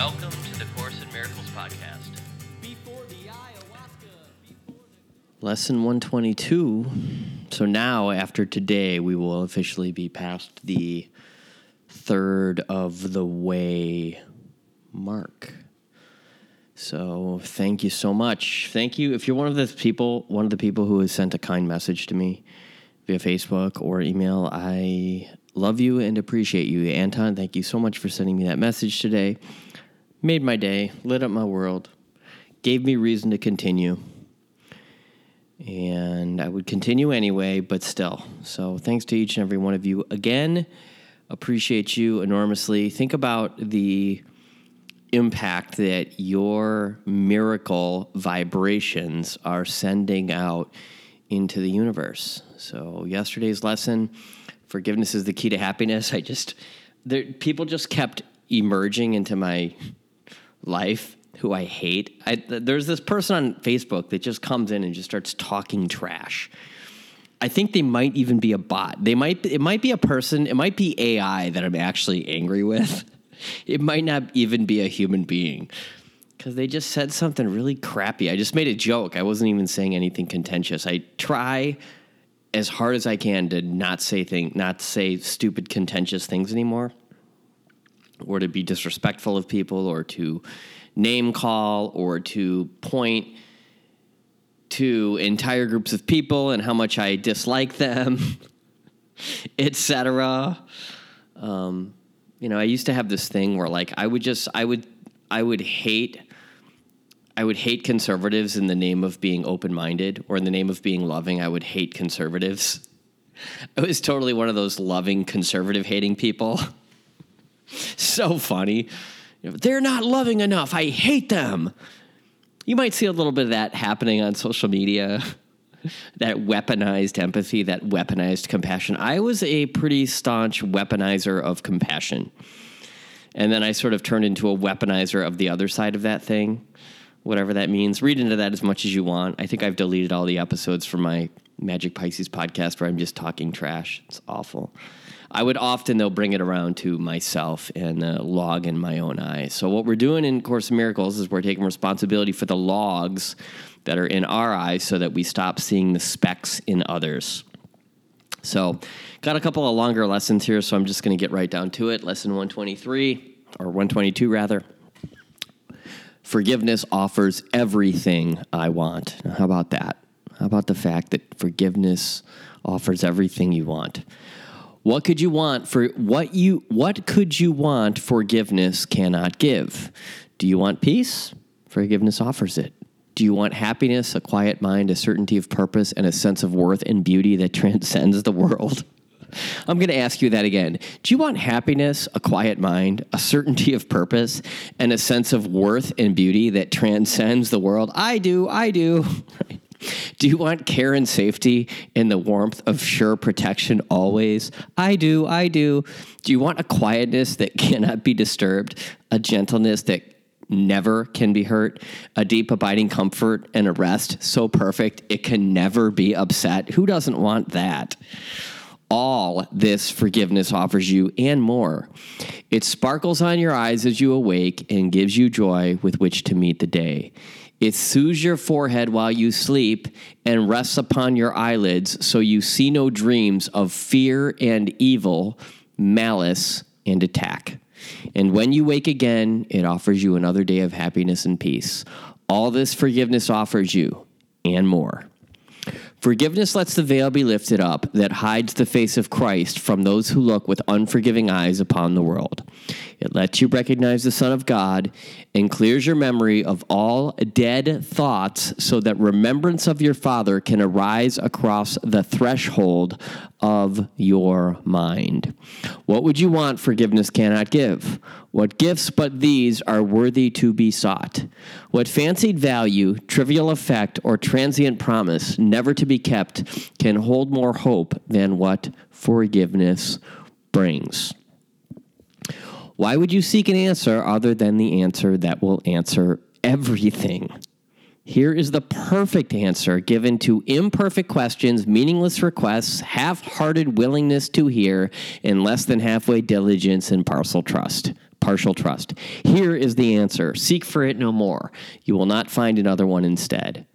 Welcome to the Course in Miracles podcast. Lesson 122. So now, after today, we will officially be past the third of the way mark. So thank you so much. Thank you. If you're one of the people, one of the people who has sent a kind message to me via Facebook or email, I love you and appreciate you. Anton, thank you so much for sending me that message today. Made my day, lit up my world, gave me reason to continue. And I would continue anyway, but still. So thanks to each and every one of you. Again, appreciate you enormously. Think about the impact that your miracle vibrations are sending out into the universe. So, yesterday's lesson forgiveness is the key to happiness. I just, there, people just kept emerging into my life who I hate. I, there's this person on Facebook that just comes in and just starts talking trash. I think they might even be a bot. They might it might be a person, it might be AI that I'm actually angry with. It might not even be a human being. Cuz they just said something really crappy. I just made a joke. I wasn't even saying anything contentious. I try as hard as I can to not say thing not say stupid contentious things anymore or to be disrespectful of people or to name call or to point to entire groups of people and how much I dislike them, etc. Um, you know, I used to have this thing where like I would just I would I would hate I would hate conservatives in the name of being open-minded or in the name of being loving. I would hate conservatives. I was totally one of those loving conservative hating people. so funny. They're not loving enough. I hate them. You might see a little bit of that happening on social media. that weaponized empathy, that weaponized compassion. I was a pretty staunch weaponizer of compassion. And then I sort of turned into a weaponizer of the other side of that thing, whatever that means. Read into that as much as you want. I think I've deleted all the episodes from my Magic Pisces podcast where I'm just talking trash. It's awful. I would often, though, bring it around to myself and uh, log in my own eyes. So, what we're doing in Course in Miracles is we're taking responsibility for the logs that are in our eyes so that we stop seeing the specks in others. So, got a couple of longer lessons here, so I'm just going to get right down to it. Lesson 123, or 122 rather. Forgiveness offers everything I want. How about that? How about the fact that forgiveness offers everything you want? What could you want for what you what could you want forgiveness cannot give? Do you want peace? Forgiveness offers it. Do you want happiness, a quiet mind, a certainty of purpose, and a sense of worth and beauty that transcends the world? I'm going to ask you that again. Do you want happiness, a quiet mind, a certainty of purpose, and a sense of worth and beauty that transcends the world? I do. I do. Do you want care and safety in the warmth of sure protection always? I do. I do. Do you want a quietness that cannot be disturbed, a gentleness that never can be hurt, a deep abiding comfort and a rest so perfect it can never be upset? Who doesn't want that? all this forgiveness offers you and more. It sparkles on your eyes as you awake and gives you joy with which to meet the day. It soothes your forehead while you sleep and rests upon your eyelids so you see no dreams of fear and evil, malice and attack. And when you wake again, it offers you another day of happiness and peace. All this forgiveness offers you and more. Forgiveness lets the veil be lifted up that hides the face of Christ from those who look with unforgiving eyes upon the world. It lets you recognize the Son of God and clears your memory of all dead thoughts so that remembrance of your Father can arise across the threshold of your mind. What would you want forgiveness cannot give? What gifts but these are worthy to be sought? What fancied value, trivial effect, or transient promise, never to be kept, can hold more hope than what forgiveness brings? Why would you seek an answer other than the answer that will answer everything? Here is the perfect answer given to imperfect questions, meaningless requests, half hearted willingness to hear, and less than halfway diligence and partial trust. Partial trust. Here is the answer Seek for it no more. You will not find another one instead.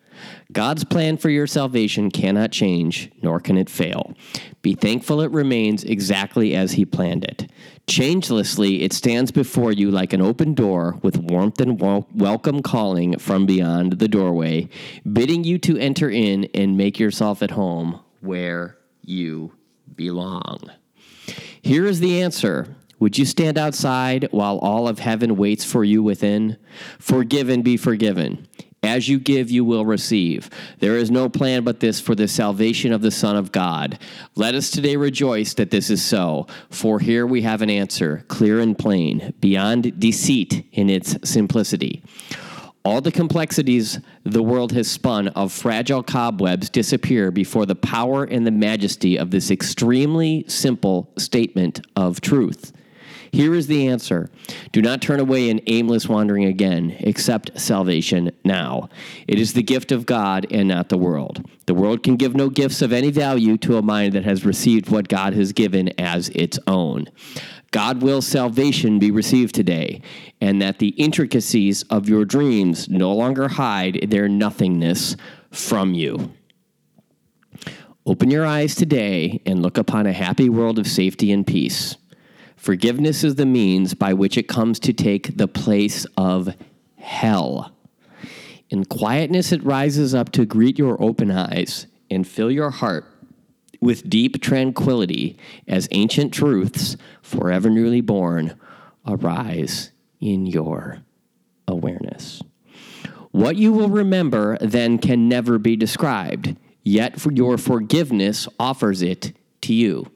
God's plan for your salvation cannot change, nor can it fail. Be thankful it remains exactly as He planned it. Changelessly, it stands before you like an open door with warmth and wel- welcome calling from beyond the doorway, bidding you to enter in and make yourself at home where you belong. Here is the answer. Would you stand outside while all of heaven waits for you within? Forgive and be forgiven. As you give, you will receive. There is no plan but this for the salvation of the Son of God. Let us today rejoice that this is so, for here we have an answer, clear and plain, beyond deceit in its simplicity. All the complexities the world has spun of fragile cobwebs disappear before the power and the majesty of this extremely simple statement of truth. Here is the answer Do not turn away in aimless wandering again. Accept salvation now. It is the gift of God and not the world. The world can give no gifts of any value to a mind that has received what God has given as its own. God will salvation be received today, and that the intricacies of your dreams no longer hide their nothingness from you. Open your eyes today and look upon a happy world of safety and peace. Forgiveness is the means by which it comes to take the place of hell. In quietness, it rises up to greet your open eyes and fill your heart with deep tranquility as ancient truths, forever newly born, arise in your awareness. What you will remember then can never be described, yet for your forgiveness offers it to you.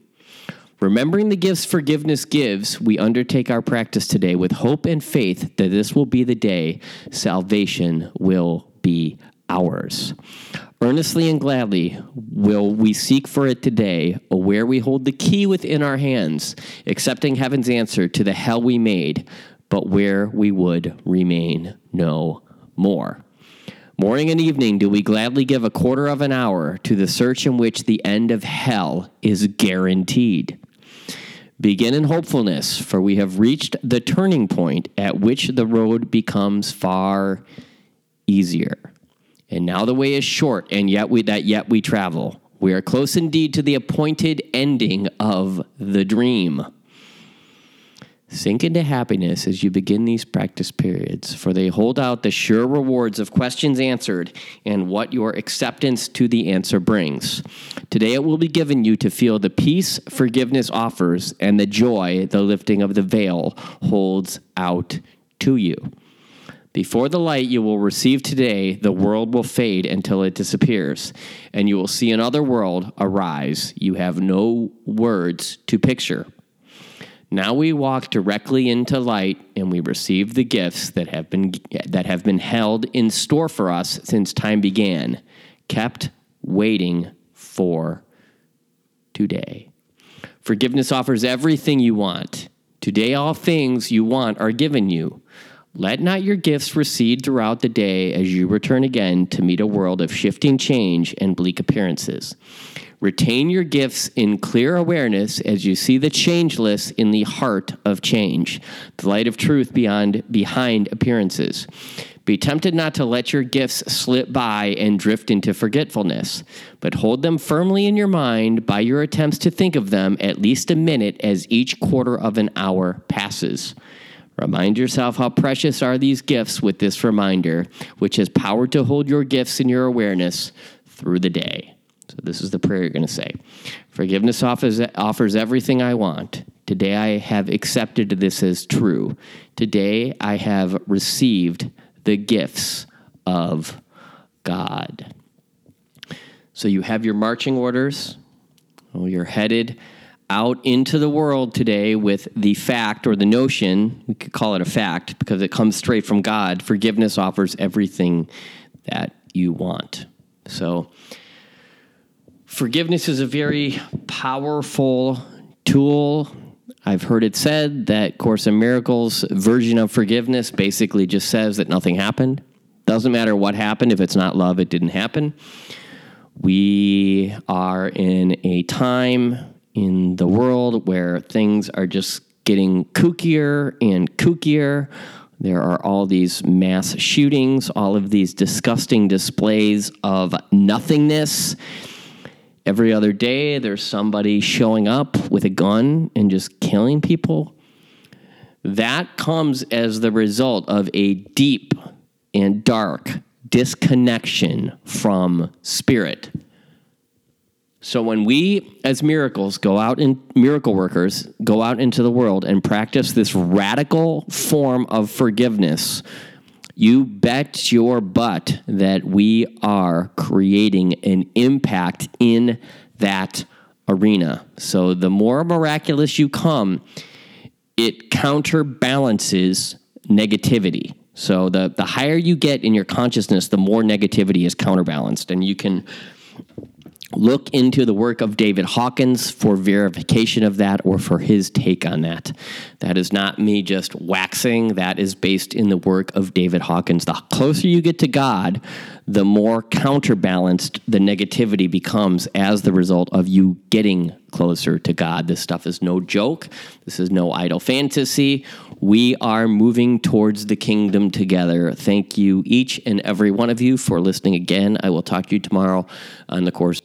Remembering the gifts forgiveness gives, we undertake our practice today with hope and faith that this will be the day salvation will be ours. Earnestly and gladly will we seek for it today, aware we hold the key within our hands, accepting heaven's answer to the hell we made, but where we would remain no more. Morning and evening do we gladly give a quarter of an hour to the search in which the end of hell is guaranteed. Begin in hopefulness, for we have reached the turning point at which the road becomes far easier. And now the way is short, and yet we that yet we travel. We are close indeed to the appointed ending of the dream. Sink into happiness as you begin these practice periods, for they hold out the sure rewards of questions answered and what your acceptance to the answer brings. Today it will be given you to feel the peace forgiveness offers and the joy the lifting of the veil holds out to you. Before the light you will receive today, the world will fade until it disappears, and you will see another world arise you have no words to picture. Now we walk directly into light and we receive the gifts that have been that have been held in store for us since time began, kept waiting for today. Forgiveness offers everything you want. Today all things you want are given you. Let not your gifts recede throughout the day as you return again to meet a world of shifting change and bleak appearances. Retain your gifts in clear awareness as you see the changeless in the heart of change, the light of truth beyond behind appearances. Be tempted not to let your gifts slip by and drift into forgetfulness, but hold them firmly in your mind by your attempts to think of them at least a minute as each quarter of an hour passes. Remind yourself how precious are these gifts with this reminder, which has power to hold your gifts in your awareness through the day. So, this is the prayer you're going to say Forgiveness offers, offers everything I want. Today I have accepted this as true. Today I have received the gifts of God. So, you have your marching orders. Well, you're headed out into the world today with the fact or the notion, we could call it a fact because it comes straight from God. Forgiveness offers everything that you want. So, Forgiveness is a very powerful tool. I've heard it said that Course in Miracles version of forgiveness basically just says that nothing happened. Doesn't matter what happened. If it's not love, it didn't happen. We are in a time in the world where things are just getting kookier and kookier. There are all these mass shootings, all of these disgusting displays of nothingness. Every other day, there's somebody showing up with a gun and just killing people. That comes as the result of a deep and dark disconnection from spirit. So when we as miracles go out in miracle workers go out into the world and practice this radical form of forgiveness, you bet your butt that we are creating an impact in that arena. So the more miraculous you come, it counterbalances negativity. So the the higher you get in your consciousness, the more negativity is counterbalanced and you can look into the work of David Hawkins for verification of that or for his take on that. That is not me just waxing, that is based in the work of David Hawkins. The closer you get to God, the more counterbalanced the negativity becomes as the result of you getting closer to God. This stuff is no joke, this is no idle fantasy. We are moving towards the kingdom together. Thank you, each and every one of you, for listening again. I will talk to you tomorrow on the course.